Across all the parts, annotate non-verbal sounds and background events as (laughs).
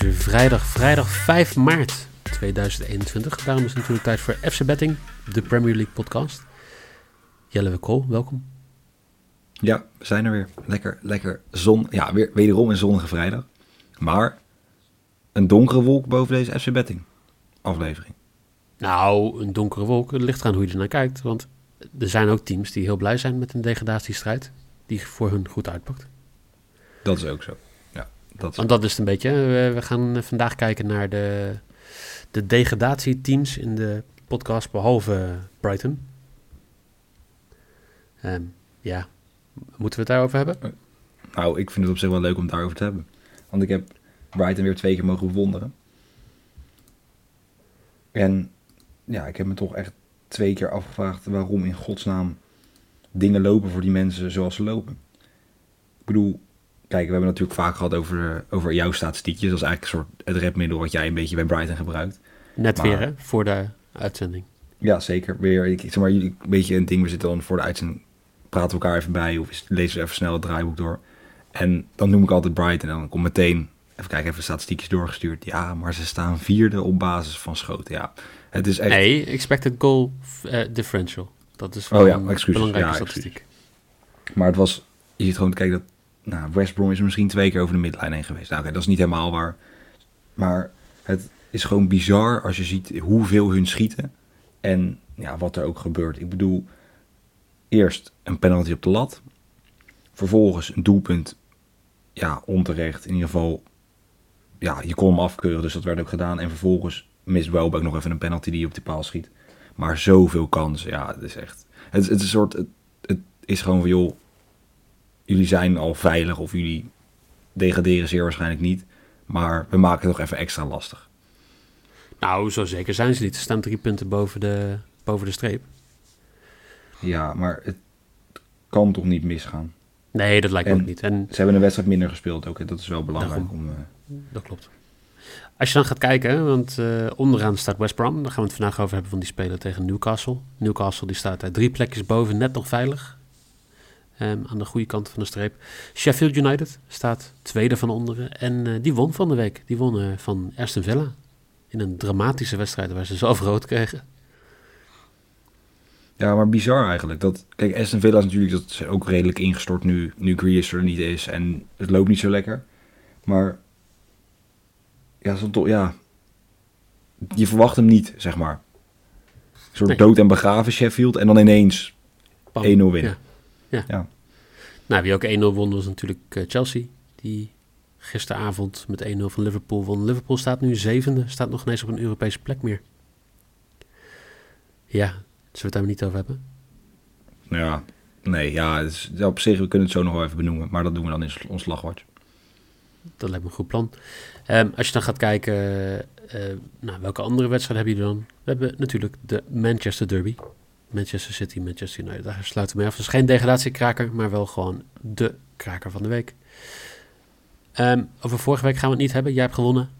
Is weer vrijdag, vrijdag 5 maart 2021. Daarom is het natuurlijk tijd voor FC Betting, de Premier League podcast. Jelle Kool, welkom. Ja, we zijn er weer. Lekker, lekker zon. Ja, weer, wederom een zonnige vrijdag. Maar een donkere wolk boven deze FC Betting aflevering. Nou, een donkere wolk, het ligt eraan hoe je er naar kijkt. Want er zijn ook teams die heel blij zijn met een degradatiestrijd. Die voor hun goed uitpakt. Dat is ook zo. Dat Want dat is het een beetje. We, we gaan vandaag kijken naar de, de degradatieteams in de podcast, behalve Brighton. Ehm, ja, moeten we het daarover hebben? Nou, ik vind het op zich wel leuk om het daarover te hebben. Want ik heb Brighton weer twee keer mogen bewonderen. En ja, ik heb me toch echt twee keer afgevraagd waarom in godsnaam dingen lopen voor die mensen zoals ze lopen. Ik bedoel, kijk, we hebben natuurlijk vaak gehad over, over jouw statistiekjes. Dat is eigenlijk een soort het redmiddel wat jij een beetje bij Brighton gebruikt. Net Maar- weer, hè, voor de uitzending. Ja, zeker. Weer, ik, zeg maar, jullie- een beetje een ding. We zitten dan voor de uitzending, praten we elkaar even bij of lezen we even snel het draaiboek door. En dan noem ik altijd Brighton en dan komt meteen, even kijken, even statistiekjes doorgestuurd. Ja, maar ze staan vierde op basis van schoten. Ja, het is echt... Nee, expected goal eh, differential. Dat is Oh wel ja, een belangrijke Ja, statistiek. Maar het was, je ziet gewoon te kijken dat, nou, West Brom is misschien twee keer over de midlijn heen geweest. Nou, oké, dat is niet helemaal waar. Maar het is gewoon bizar als je ziet hoeveel hun schieten en ja, wat er ook gebeurt. Ik bedoel, eerst een penalty op de lat. Vervolgens een doelpunt, ja, onterecht. In ieder geval, ja, je kon hem afkeuren, dus dat werd ook gedaan. En vervolgens mist Welbeck nog even een penalty die op de paal schiet. Maar zoveel kansen, ja, het is echt... Het, het is een soort... Het, het is gewoon van, joh, jullie zijn al veilig of jullie degraderen zeer waarschijnlijk niet. Maar we maken het nog even extra lastig. Nou, zo zeker zijn ze niet. Ze staan drie punten boven de, boven de streep. Ja, maar het kan toch niet misgaan. Nee, dat lijkt me En- ook niet. En Ze hebben een wedstrijd minder gespeeld ook. hè. Dat is wel belangrijk Daarom. om... eh, dat klopt. Als je dan gaat kijken, want eh, onderaan staat West Brom. Daar gaan we het vandaag over hebben, van die spelen tegen Newcastle. Newcastle die staat daar drie plekjes boven, net nog veilig. Ehm, aan de goede kant van de streep. Sheffield United staat tweede van onderen. En eh, die won van de week. Die won eh, van Aston Villa. In een dramatische wedstrijd waar ze zelf (laughs) rood kregen. Ja, maar bizar eigenlijk. Dat, kijk, Aston Villa is natuurlijk dat is ook redelijk ingestort nu, nu Grealish er niet is. En het loopt niet zo lekker. Maar ja, zo toch, ja, je verwacht hem niet, zeg maar. Een soort Nee. dood en begraven Sheffield. En dan ineens Pam. 1-0 winnen. Ja. Ja. Ja. Nou, wie ook 1-0 won was natuurlijk eh, Chelsea. Die gisteravond met 1-0 van Liverpool won. Liverpool staat nu zevende. Staat nog ineens op een Europese plek meer. Ja, zullen we het daar maar niet over hebben? Ja, nee, ja, is, op zich, we kunnen het zo nog wel even benoemen. Maar dat doen we dan in ons slagwoord. Dat lijkt me een goed plan. Ehm, als je dan gaat kijken, eh, nou, welke andere wedstrijden hebben jullie dan? We hebben natuurlijk de Manchester Derby. Manchester City, Manchester United. Daar sluiten we mee af. Is geen degradatiekraker, maar wel gewoon de kraker van de week. Ehm, over vorige week gaan we het niet hebben. Jij hebt gewonnen.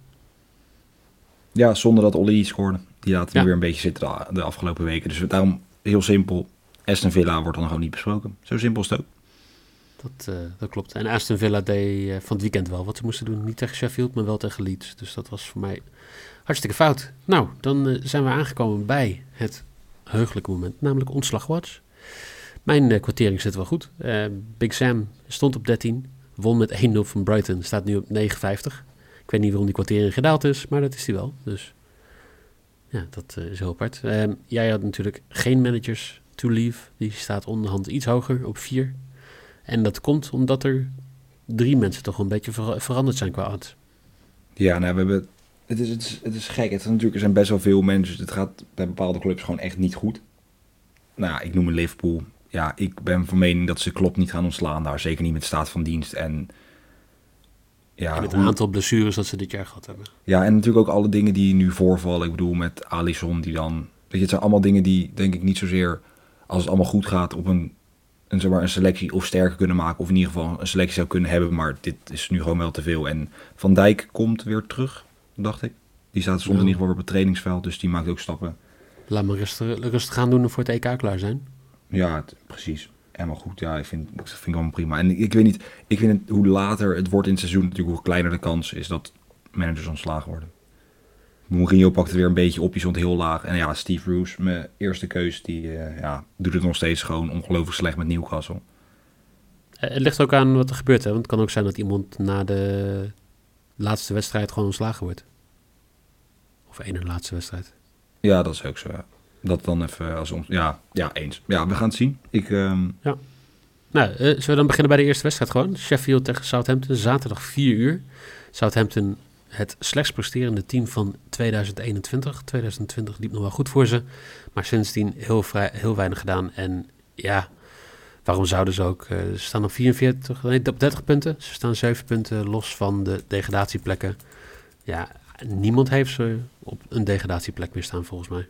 Ja, zonder dat Ollie scoorde. Die laten Ja. nu weer een beetje zitten de, de afgelopen weken. Dus daarom heel simpel. Aston Villa wordt dan gewoon niet besproken. Zo simpel is het ook. Dat, eh, dat klopt. En Aston Villa deed eh, van het weekend wel wat ze moesten doen. Niet tegen Sheffield, maar wel tegen Leeds. Dus dat was voor mij hartstikke fout. Nou, dan eh, zijn we aangekomen bij het heugelijke moment, namelijk ontslagwatch. Mijn eh, kwartering zit wel goed. Eh, Big Sam stond op 13, won met 1-0 van Brighton, staat nu op 59. Ik weet niet waarom die kwartering gedaald is, maar dat is die wel. Dus ja, dat eh, is heel apart. Eh, jij had natuurlijk geen managers to leave. Die staat onderhand iets hoger op 4. En dat komt omdat er drie mensen toch een beetje ver- veranderd zijn qua odds. Ja, nou, we hebben... Het is, het, is, het is gek. Het is natuurlijk, er zijn best wel veel managers. Het gaat bij bepaalde clubs gewoon echt niet goed. Nou, ja, ik noem een Liverpool. ja, ik ben van mening dat ze Klopp niet gaan ontslaan daar. Zeker niet met staat van dienst. En, ja, en het hoe- aantal blessures dat ze dit jaar gehad hebben. ja, en natuurlijk ook alle dingen die nu voorvallen. Ik bedoel, met Alisson die dan... Weet je, het zijn allemaal dingen die, denk ik, niet zozeer... als het allemaal goed gaat, op een, een, zeg maar, een selectie of sterker kunnen maken... of in ieder geval een selectie zou kunnen hebben. Maar dit is nu gewoon wel te veel. En Van Dijk komt weer terug, dacht ik. Die staat Ja. in ieder geval weer op het trainingsveld, dus die maakt ook stappen. Laat maar rustig, rustig gaan doen en voor het EK klaar zijn. Ja, het- precies. Helemaal goed. Ja, ik vind, ik vind het allemaal prima. En ik, ik weet niet, ik vind het, hoe later het wordt in het seizoen, natuurlijk hoe kleiner de kans is dat managers ontslagen worden. Mourinho pakt het weer een beetje op, die stond heel laag. En ja, Steve Bruce, mijn eerste keus, die eh, ja, doet het nog steeds gewoon ongelooflijk slecht met Newcastle. Eh, Het ligt ook aan wat er gebeurt. Hè? Want het kan ook zijn dat iemand na de laatste wedstrijd gewoon ontslagen wordt. Of één na laatste wedstrijd. Ja, dat is ook zo. ja. Dat dan even als ons. Ja, ja, eens. Ja, we gaan het zien. Ik, ehm, Nou, eh, zullen we dan beginnen bij de eerste wedstrijd gewoon? Sheffield tegen Southampton, zaterdag 4 uur. Southampton, het slechts presterende team van 2021. 2020 liep nog wel goed voor ze. Maar sindsdien heel, vrij, heel weinig gedaan. En ja, waarom zouden ze ook... eh, ze staan op 44, nee, op 30 punten. Ze staan 7 punten los van de degradatieplekken. Ja, niemand heeft ze op een degradatieplek meer staan volgens mij.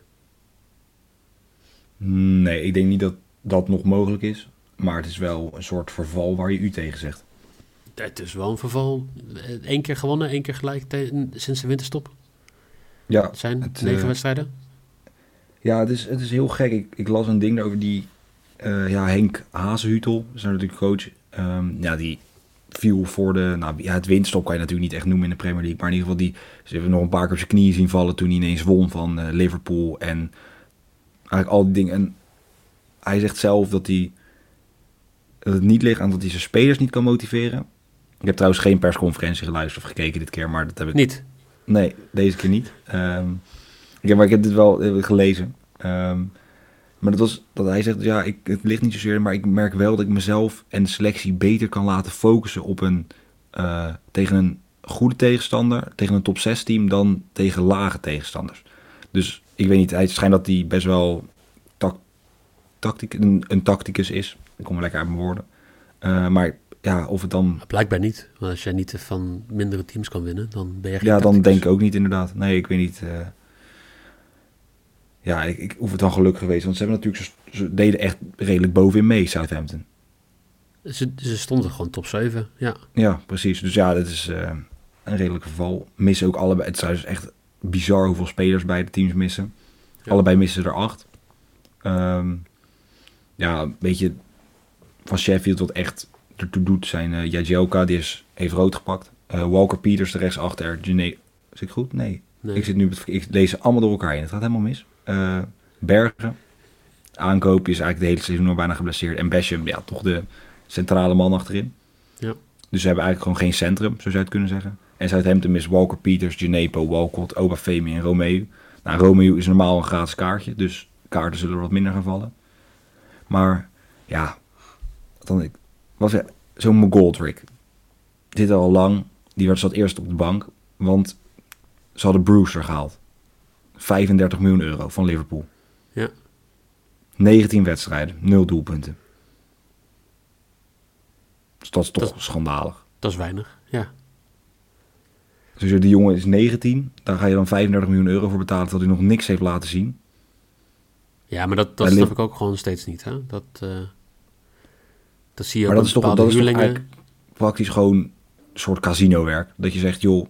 nee, ik denk niet dat dat nog mogelijk is. Maar het is wel een soort verval waar je u tegen zegt. Het is wel een verval. Eén keer gewonnen, één keer gelijk sinds de winterstop. Ja, Het zijn Het, negen eh, wedstrijden. Ja, het is, het is heel gek. Ik, ik las een ding over die eh, ja, Henk Hazenhutel, is nou natuurlijk coach. Ehm, ja, die viel voor de, nou ja, het winststop kan je natuurlijk niet echt noemen in de Premier League. Maar in ieder geval, die, ze hebben nog een paar keer op zijn knieën zien vallen toen hij ineens won van eh, Liverpool. En eigenlijk al die dingen. En hij zegt zelf dat, hij, dat het niet ligt aan dat hij zijn spelers niet kan motiveren. Ik heb trouwens geen persconferentie geluisterd of gekeken dit keer, maar dat heb ik Niet. Nee, deze keer niet. Ehm, ik heb, maar ik heb dit wel eh, gelezen. Ehm, maar dat was dat hij zegt, ja, ik, het ligt niet zozeer, maar ik merk wel dat ik mezelf en de selectie beter kan laten focussen op een eh, tegen een goede tegenstander, tegen een top 6 team, dan tegen lage tegenstanders. Dus ik weet niet, hij schijnt dat hij best wel tactic, een, een tacticus is. Ik kom lekker uit mijn woorden. Eh, maar ja, of het dan Blijkbaar niet. Want als jij niet van mindere teams kan winnen, dan ben je geen Ja, dan denk ik ook niet inderdaad. Nee, ik weet niet. eh. Ja, ik, ik hoef het dan geluk geweest. Want ze hebben natuurlijk, ze, deden echt redelijk bovenin mee, Southampton. Ze, ze stonden gewoon top 7. Ja. Ja, precies. Dus ja, dat is eh, een redelijk geval. Missen ook allebei. Het zijn dus echt bizar hoeveel spelers beide teams missen. Ja. Allebei missen er acht. Ehm, ja, een beetje van Sheffield wat echt ertoe doet zijn Jagielka, die is, heeft rood gepakt. Eh, Walker Peters, de rechtsachter. Gene... Zit ik goed? Nee. Nee. Ik zit nu, het- ik lees ze allemaal door elkaar heen. Het gaat helemaal mis. Eh, Bergen, aankoop is eigenlijk de hele seizoen al bijna geblesseerd. En Basham, ja, toch de centrale man achterin. Ja. Dus ze hebben eigenlijk gewoon geen centrum, zo zou je het kunnen zeggen. En Southampton is Walker Peters, Genepo, Walcott, Obafemi en Romeo. Nou, Romeo is normaal een gratis kaartje, dus kaarten zullen er wat minder gaan vallen. Maar ja, wat dan ik was zo'n McGoldrick. Dit al lang. Die werd zat eerst op de bank, want ze hadden Brewster gehaald. 35 miljoen euro van Liverpool. Ja. 19 wedstrijden, 0 doelpunten. Dus dat is toch Dat- schandalig. Dat is weinig. Ja. Dus die jongen is 19, daar ga je dan 35 miljoen euro voor betalen, terwijl hij nog niks heeft laten zien. Ja, maar dat, dat snap ik ook gewoon steeds niet. Hè? Dat, eh, dat zie je Maar ook dat is toch, dat is toch praktisch gewoon een soort casino-werk. Dat je zegt, joh,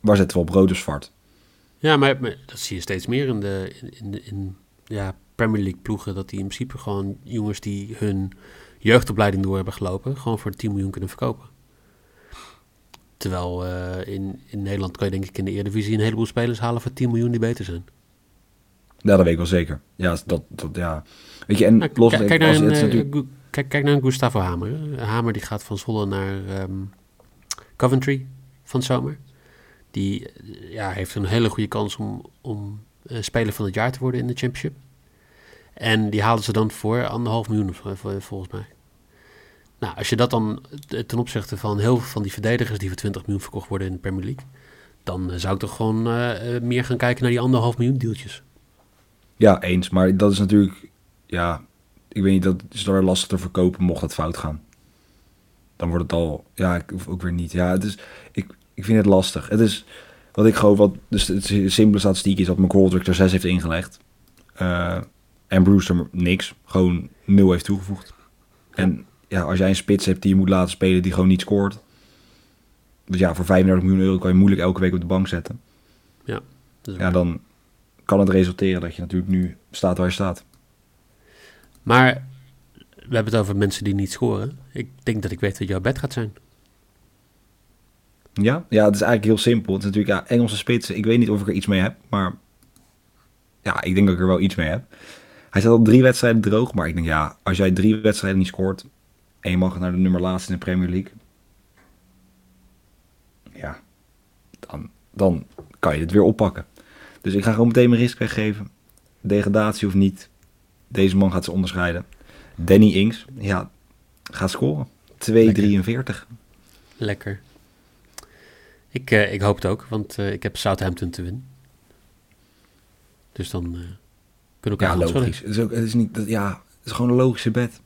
waar zetten we op rood of zwart? Ja, maar, maar dat zie je steeds meer in de in, in, in ja, Premier League ploegen. Dat die in principe gewoon jongens die hun jeugdopleiding door hebben gelopen, gewoon voor 10 miljoen kunnen verkopen. Terwijl eh, in, in Nederland kan je denk ik in de Eredivisie een heleboel spelers halen voor 10 miljoen die beter zijn. Ja, dat weet ik wel zeker. Ja, dat, dat ja. Weet je, en Nou, los kijk, naar een, eh, natuurlijk- kijk, kijk naar een Gustavo Hamer. Hamer die gaat van Zwolle naar ehm, Coventry van zomer. Die eh, ja, heeft een hele goede kans om, om eh, speler van het jaar te worden in de Championship. En die halen ze dan voor anderhalf miljoen vol- volgens mij. Nou, als je dat dan eh, ten opzichte van heel veel van die verdedigers die voor 20 miljoen verkocht worden in de Premier League, dan eh, zou ik toch gewoon eh, eh, meer gaan kijken naar die anderhalf miljoen deeltjes. Ja, eens. Maar dat is natuurlijk... ja, ik weet niet, dat is weer lastig te verkopen mocht het fout gaan. Dan wordt het al, ja, ik, ook weer niet. Ja, het is, ik, ik vind het lastig. Het is, wat ik gewoon, wat, het simpele statistiek is dat McGoldrick er 6 heeft ingelegd. Uh, en Brewster niks, gewoon nul heeft toegevoegd. En ja, als jij een spits hebt die je moet laten spelen die gewoon niet scoort. Dus ja, voor 35 miljoen euro kan je moeilijk elke week op de bank zetten. Ja, ja dan kan het resulteren dat je natuurlijk nu staat waar je staat. Maar we hebben het over mensen die niet scoren. Ik denk dat ik weet wat jouw bed gaat zijn. Ja, ja, het is eigenlijk heel simpel. Het is natuurlijk ja, Engelse spitsen. Ik weet niet of ik er iets mee heb, maar ja, ik denk dat ik er wel iets mee heb. Hij staat al drie wedstrijden droog, maar ik denk ja, als jij drie wedstrijden niet scoort en je mag naar de nummer laatste in de Premier League, ja, dan, dan kan je het weer oppakken. Dus ik ga gewoon meteen mijn risk weggeven. Degradatie of niet, deze man gaat ze onderscheiden. Danny Ings, ja, gaat scoren. 2,43. Lekker. Lekker. Ik, uh, ik hoop het ook, want uh, ik heb Southampton te winnen. Dus dan uh, kunnen we elkaar Ja, logisch. Het is, ook, het is niet, dat, ja, het is gewoon een logische bed.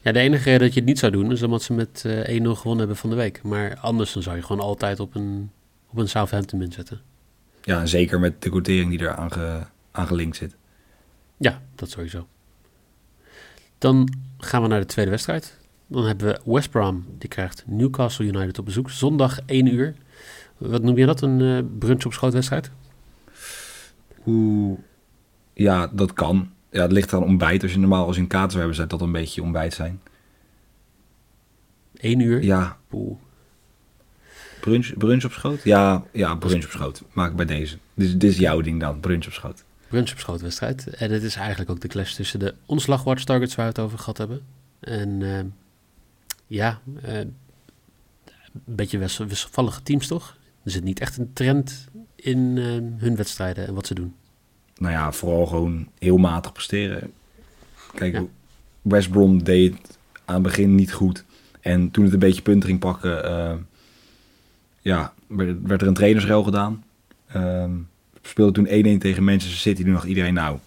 Ja, de enige reden dat je het niet zou doen is omdat ze met 1-0 gewonnen hebben van de week. Maar anders dan zou je gewoon altijd op een, op een Southampton min zetten. Ja, en zeker met de quotering die er aan, ge, aan gelinkt zit. Ja, dat sowieso. Dan gaan we naar de tweede wedstrijd. Dan hebben we West Brom, die krijgt Newcastle United op bezoek. Zondag 1 uur. Wat noem je dat, een uh, brunch op schootwedstrijd? Oeh, ja, dat kan. Ja, het ligt aan ontbijt. Als je normaal als in kater hebben, zou dat een beetje ontbijt zijn. 1 uur? Ja. Poeh. Brunch, brunch op schoot? Ja, ja, brunch op schoot. Maak bij deze. Dit, dit is jouw ding dan, brunch op schoot. Brunch op schootwedstrijd. En het is eigenlijk ook de clash tussen de ontslagwatch targets waar we het over gehad hebben. En uh, ja, uh, een beetje wisselvallige teams toch? Er zit niet echt een trend in uh, hun wedstrijden en wat ze doen. Nou ja, vooral gewoon heel matig presteren. Kijk, ja. West Brom deed het aan het begin niet goed. En toen het een beetje punten ging pakken, ja, werd, er een trainersrel gedaan. Ehm, speelde toen 1-1 tegen Manchester City. Toen dacht iedereen, nou,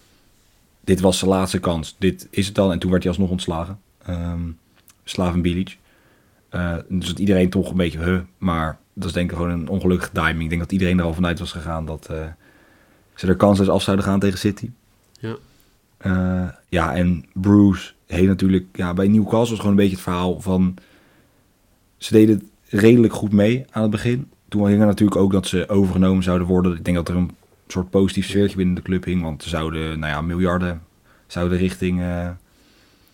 dit was zijn laatste kans. Dit is het dan. En toen werd hij alsnog ontslagen. Um, Slaven Bilic. Uh, dus dat iedereen toch een beetje, huh, maar dat is denk ik gewoon een ongelukkige timing. Ik denk dat iedereen er al vanuit was gegaan dat uh, ze er kansloos af zouden gaan tegen City. Ja. Uh, ja, en Bruce heeft natuurlijk, ja, bij Newcastle was gewoon een beetje het verhaal van, ze deden het redelijk goed mee aan het begin. Toen ging er natuurlijk ook dat ze overgenomen zouden worden. Ik denk dat er een soort positief sfeertje binnen de club hing. Want er zouden, nou ja, miljarden zouden richting, uh,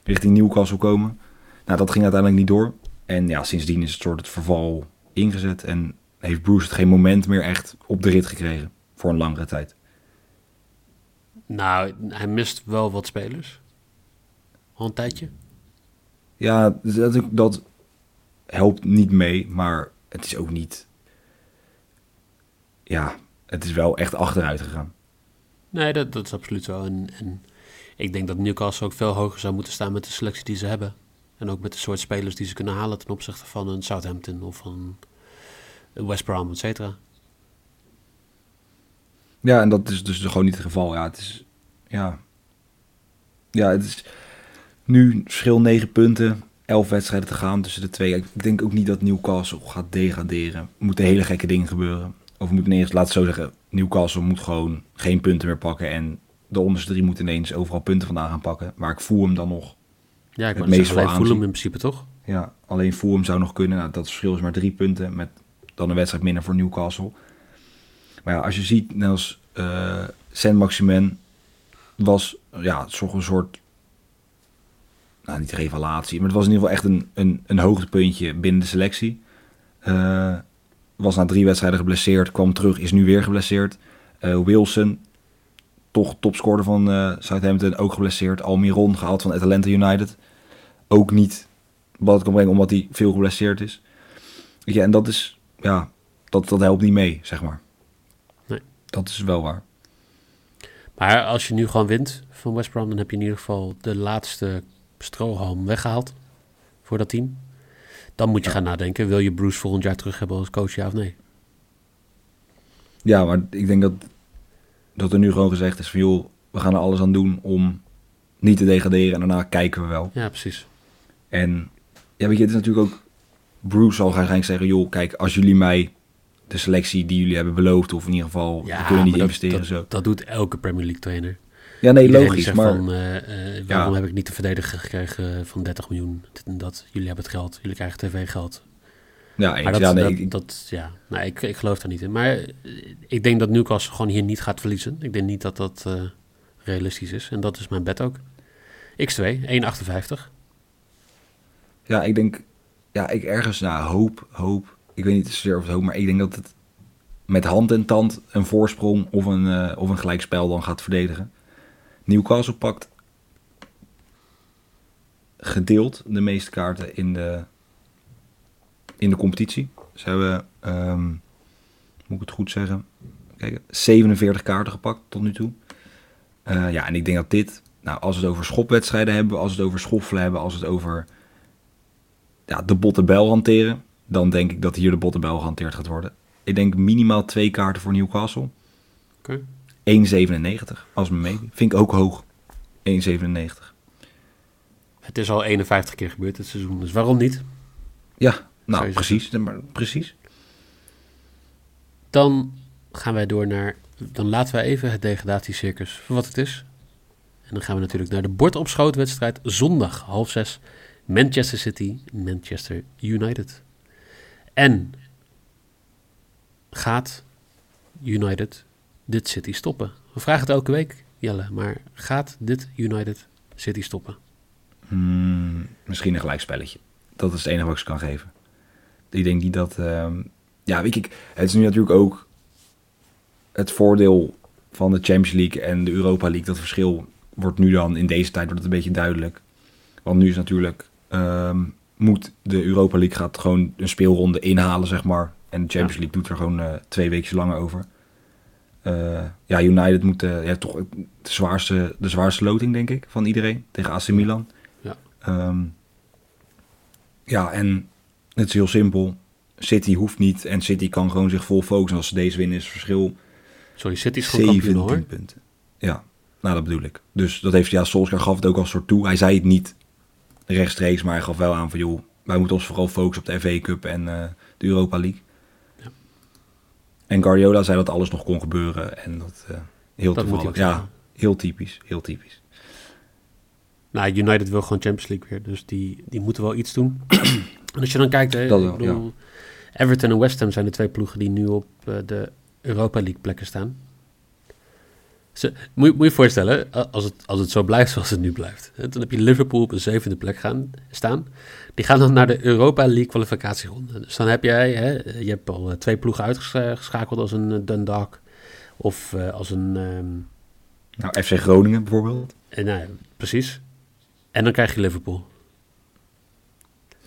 richting Newcastle komen. Nou, dat ging uiteindelijk niet door. En ja, sindsdien is het soort het verval ingezet. En heeft Bruce het geen moment meer echt op de rit gekregen. Voor een langere tijd. Nou, hij mist wel wat spelers. Al een tijdje. Ja, dat, dat helpt niet mee. Maar het is ook niet... Ja, het is wel echt achteruit gegaan. Nee, dat, dat is absoluut zo. En, en ik denk dat Newcastle ook veel hoger zou moeten staan met de selectie die ze hebben. En ook met de soort spelers die ze kunnen halen ten opzichte van een Southampton of van West Brom, et cetera. Ja, en dat is dus gewoon niet het geval. Ja, het is... Ja, ja het is nu verschil 9 punten. 11 wedstrijden te gaan tussen de twee. Ik denk ook niet dat Newcastle gaat degraderen. Er moeten hele gekke dingen gebeuren. Of we moeten eerst, laten zo zeggen, Newcastle moet gewoon geen punten meer pakken. En de onderste drie moeten ineens overal punten vandaan gaan pakken. Maar ik voel hem dan nog ja, ik het meest alleen voel hem in principe toch? Ja, alleen Fulham zou nog kunnen. Nou, dat verschil is maar drie punten met dan een wedstrijd minder voor Newcastle. Maar ja, als je ziet, net uh, Saint-Maximin was ja, een soort, nou niet revelatie, maar het was in ieder geval echt een, een, een hoogtepuntje binnen de selectie. Uh, was na drie wedstrijden geblesseerd, kwam terug, is nu weer geblesseerd. Uh, Wilson, toch topscorer van uh, Southampton, ook geblesseerd. Almiron gehaald van Atlanta United. Ook niet wat het kan brengen, omdat hij veel geblesseerd is. Ja, en dat is, ja, dat, dat helpt niet mee, zeg maar. Nee. Dat is wel waar. Maar als je nu gewoon wint van West Brom, dan heb je in ieder geval de laatste strohalm weggehaald voor dat team. Dan moet je gaan nadenken, wil je Bruce volgend jaar terug hebben als coach, ja of nee? Ja, maar ik denk dat, dat er nu gewoon gezegd is van joh, we gaan er alles aan doen om niet te degraderen en daarna kijken we wel. Ja, precies. En ja, weet je, het is natuurlijk ook... Bruce zal waarschijnlijk zeggen, joh, kijk, als jullie mij de selectie die jullie hebben beloofd, of in ieder geval, we kunnen niet dat- investeren dat, zo. Dat doet elke Premier League trainer. Ja, nee, Iedereen logisch, maar... van, eh, eh, waarom Ja. heb ik niet de verdediger gekregen van 30 miljoen? Dat. Jullie hebben het geld. Jullie krijgen tv-geld. ja, eens, Maar dat, ja, nee, dat, ik- dat- ja, nou, ik, ik geloof daar niet in. Maar eh, ik denk dat Newcastle gewoon hier niet gaat verliezen. Ik denk niet dat dat realistisch is. En dat is mijn bet ook. X2, 1,58. Ja, ik denk, ja, ik ergens, nou, hoop, hoop. Ik weet niet zozeer of het hoop, maar ik denk dat het met hand en tand een voorsprong of een, eh, of een gelijkspel dan gaat verdedigen. Newcastle pakt gedeeld de meeste kaarten in de, in de competitie. Ze hebben, ehm, moet ik het goed zeggen, Kijk, 47 kaarten gepakt tot nu toe. Eh, ja, en ik denk dat dit, nou, als we het over schopwedstrijden hebben, als het over schoffelen hebben, als het over ja, de bottebel hanteren, dan denk ik dat hier de bottebel gehanteerd gaat worden. Ik denk minimaal twee kaarten voor Newcastle. Oké. 1,97 als me mee. Vind ik ook hoog. 1,97. Het is al 51 keer gebeurd dit seizoen. Dus waarom niet? Ja, nou precies. Maar, precies. Dan gaan wij door naar... Dan laten wij even het degradatiecircus voor wat het is. En dan gaan we natuurlijk naar de bordopschootwedstrijd. Zondag half zes. Manchester City, Manchester United. En gaat United dit City stoppen? We vragen het elke week, Jelle. Maar gaat dit United City stoppen? Hmm, misschien een gelijkspelletje. Dat is het enige wat ik ze kan geven. Ik denk niet dat... ehm, ja, weet ik, het is nu natuurlijk ook het voordeel van de Champions League en de Europa League. Dat verschil wordt nu dan in deze tijd wordt het een beetje duidelijk. Want nu is natuurlijk... ehm, moet de Europa League gaat gewoon een speelronde inhalen, zeg maar. En de Champions. League doet er gewoon eh, twee weken langer over. Eh, ja, United moet eh, ja, toch de zwaarste, de zwaarste loting, denk ik, van iedereen. Tegen AC Milan. Ja. Ehm, ja, en het is heel simpel. City hoeft niet en City kan gewoon zich vol focussen. Als ze deze winnen is het verschil Sorry, City is gewoon kampioen 17 hoor. punten. Ja, nou dat bedoel ik. Dus dat heeft, ja, Solskjaer gaf het ook als soort toe. Hij zei het niet rechtstreeks, maar hij gaf wel aan van, joh, wij moeten ons vooral focussen op de FA Cup en eh, de Europa League. Ja. En Guardiola zei dat alles nog kon gebeuren en dat eh, heel Dat toevallig. Ja, heel typisch, heel typisch. Nou, United wil gewoon Champions League weer. Dus die, die moeten wel iets doen. (clears throat) en als je dan kijkt, hè, wel, bedoel, Everton en West Ham zijn de twee ploegen die nu op eh, de Europa League plekken staan. Ze, moet, je- moet je je voorstellen, a- als het, als het zo blijft zoals het nu blijft. hè, Dan heb je Liverpool op een zevende plek gaan, staan. Die gaan dan naar de Europa League kwalificatieronde. Dus dan heb jij, hè, je hebt al eh, twee ploegen uitgeschakeld als een eh, Dundalk. Of eh, als een... ehm, Nou, FC Groningen bijvoorbeeld. eh, nou, ja, precies. En dan krijg je Liverpool.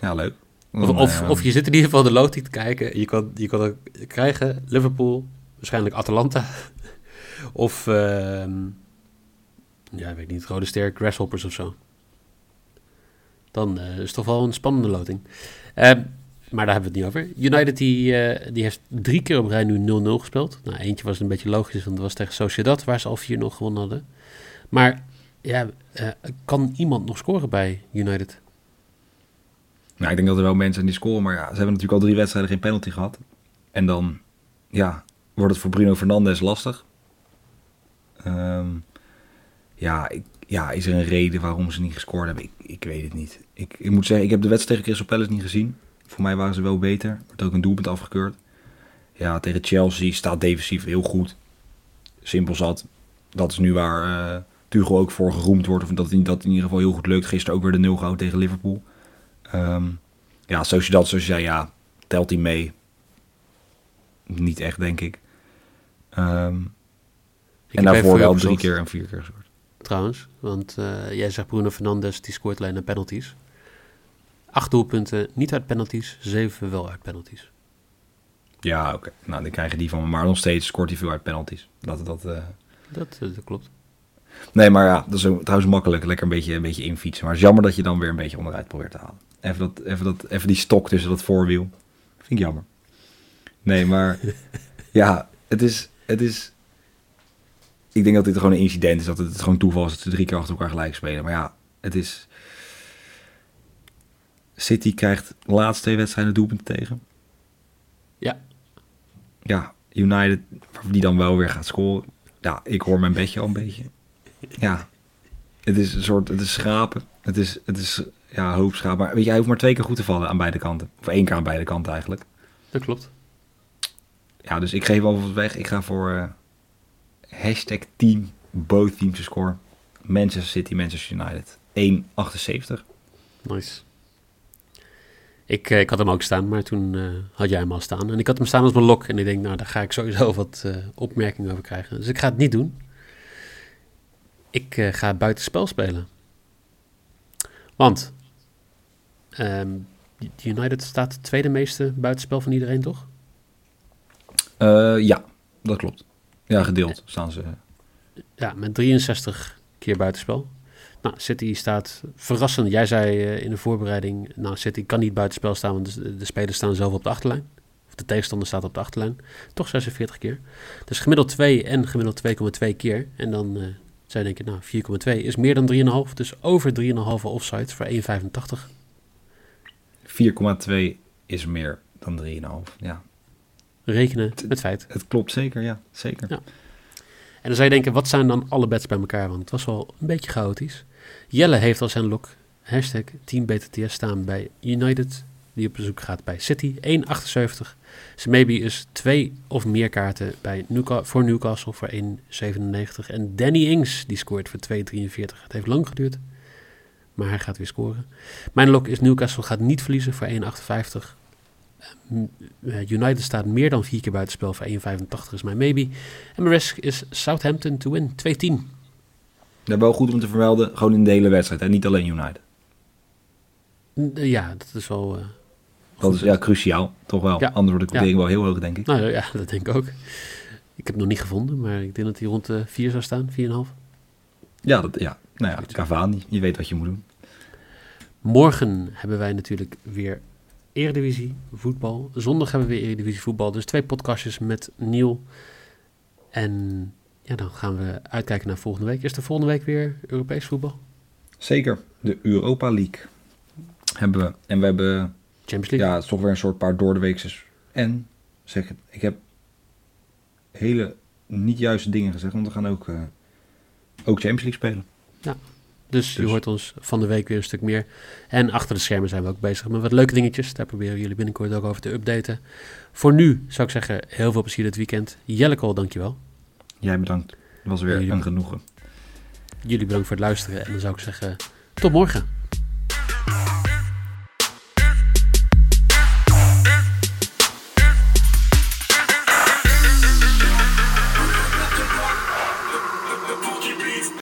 Ja, leuk. Of, of, eh, of je zit in ieder geval de loting te kijken. Je kan, je kan ook krijgen Liverpool, waarschijnlijk Atalanta. (laughs) of, ehm, ja, weet niet, Rode Ster, Grasshoppers of zo. Dan eh, is het toch wel een spannende loting. Ehm, maar daar hebben we het niet over. United die, eh, die heeft drie keer op rij nu 0-0 gespeeld. Nou, eentje was een beetje logisch, want dat was tegen Sociedad, waar ze al 4-0 gewonnen hadden. Maar ja, eh, kan iemand nog scoren bij United? Nou, ik denk dat er wel mensen zijn die scoren, maar ja, ze hebben natuurlijk al drie wedstrijden geen penalty gehad. En dan, ja, wordt het voor Bruno Fernandes lastig. Ehm, ja, ja, is er een reden waarom ze niet gescoord hebben? Ik, ik weet het niet. Ik, ik moet zeggen, ik heb de wedstrijd tegen Crystal Palace niet gezien. Voor mij waren ze wel beter. Er werd ook een doelpunt afgekeurd. Ja, tegen Chelsea staat defensief heel goed. Simpel zat. Dat is nu waar eh Tuchel ook voor geroemd wordt. Of dat, dat in ieder geval heel goed lukt. Gisteren ook weer de 0 gehouden tegen Liverpool. Ehm ja, zoals je zei, ja, telt hij mee? Niet echt, denk ik. Ehm, Ik en daarvoor wel drie keer en vier keer gescoord. trouwens. Want eh, jij zegt Bruno Fernandes, die scoort alleen naar penalties. Acht doelpunten, niet uit penalties. Zeven wel uit penalties. Ja, oké. Nou, dan krijgen die van me. Maar nog steeds scoort hij veel uit penalties. Dat, dat, eh, Dat, eh, dat klopt. Nee, maar ja, dat is trouwens makkelijk. Lekker een beetje, een beetje infietsen. Maar het is jammer dat je dan weer een beetje onderuit probeert te halen. Even, dat, even, dat, even die stok tussen dat voorwiel. Vind ik jammer. Nee, maar (laughs) ja, het is, het is... ik denk dat dit gewoon een incident is. Dat het gewoon toeval is dat ze drie keer achter elkaar gelijk spelen. Maar ja, het is... City krijgt de laatste twee wedstrijden doelpunten tegen. Ja. Ja, United, die dan wel weer gaat scoren. Ja, ik hoor mijn bedje al een beetje. Ja, het is een soort, het is schapen. Het is, het is ja, hoop schapen. Maar weet je, hij hoeft maar twee keer goed te vallen aan beide kanten. Of één keer aan beide kanten eigenlijk. Dat klopt. Ja, dus ik geef wel wat weg. Ik ga voor eh, hashtag team, both teams to score. Manchester City, Manchester United. 1,78. Nice. Ik, eh, ik had hem ook staan, maar toen eh, had jij hem al staan. En ik had hem staan als mijn lok. En ik denk, nou, daar ga ik sowieso (laughs) wat eh, opmerkingen over krijgen. Dus ik ga het niet doen. Ik ga buitenspel spelen. Want ehm, United staat het tweede meeste buitenspel van iedereen, toch? Ja, dat klopt. Ja, gedeeld staan ze. Ja, met 63 keer buitenspel. Nou, City staat verrassend. Jij zei eh, in de voorbereiding, nou, City kan niet buitenspel staan, want de, de spelers staan zelf op de achterlijn. Of de tegenstander staat op de achterlijn. Toch 46 keer. Dus gemiddeld 2 en gemiddeld 2,2 keer. En dan uh, zij denken, nou, 4,2 is meer dan 3,5. Dus over 3,5 offside voor 1,85. 4,2 is meer dan 3,5. Ja, Rekenen met feit. het klopt zeker. Ja, zeker. Ja. En dan zou je denken, wat zijn dan alle bets bij elkaar? Want het was wel een beetje chaotisch. Jelle heeft als zijn lok hashtag Team BTTS staan bij United, die op bezoek gaat bij City, 1,78. Zijn maybe is twee of meer kaarten bij Newca voor Newcastle voor 1,97. En Danny Ings, die scoort voor 2,43. Het heeft lang geduurd, maar hij gaat weer scoren. Mijn lok is Newcastle gaat niet verliezen voor 1,58. Uh, United staat meer dan vier keer buitenspel voor 1,85 is mijn maybe. En mijn risk is Southampton to win, 2-10. Dat wel goed om te vermelden, gewoon in de hele wedstrijd. En niet alleen United. Uh, ja, dat is wel... Uh, dat is ja, cruciaal, toch wel. Ja. Anders wordt de quotering Ja. wel heel hoog, denk ik. Nou ja, (laughs) dat denk ik ook. Ik heb hem nog niet gevonden, maar ik denk dat hij rond de 4 zou staan, 4,5. Ja, dat, ja. nou ja, Cavani, je weet wat je moet doen. Morgen hebben wij natuurlijk weer Eredivisie voetbal. Zondag hebben we weer Eredivisie voetbal. Dus twee podcastjes met Niel. En ja, dan gaan we uitkijken naar volgende week. Is er volgende week weer Europees voetbal? Zeker, de Europa League hebben we. En we hebben, Champions League? ja, het is toch weer een soort paar doordeweekses. En, zeg het, ik heb hele niet juiste dingen gezegd, want we gaan ook, uh, ook Champions League spelen. Dus, je Dus. hoort ons van de week weer een stuk meer. En achter de schermen zijn we ook bezig met wat leuke dingetjes. Daar proberen we jullie binnenkort ook over te updaten. Voor nu zou ik zeggen, heel veel plezier dit weekend. Jellekol, dankjewel. Jij bedankt. Het was weer Jullie een genoegen. Jullie bedankt voor het luisteren. En dan zou ik zeggen, tot morgen.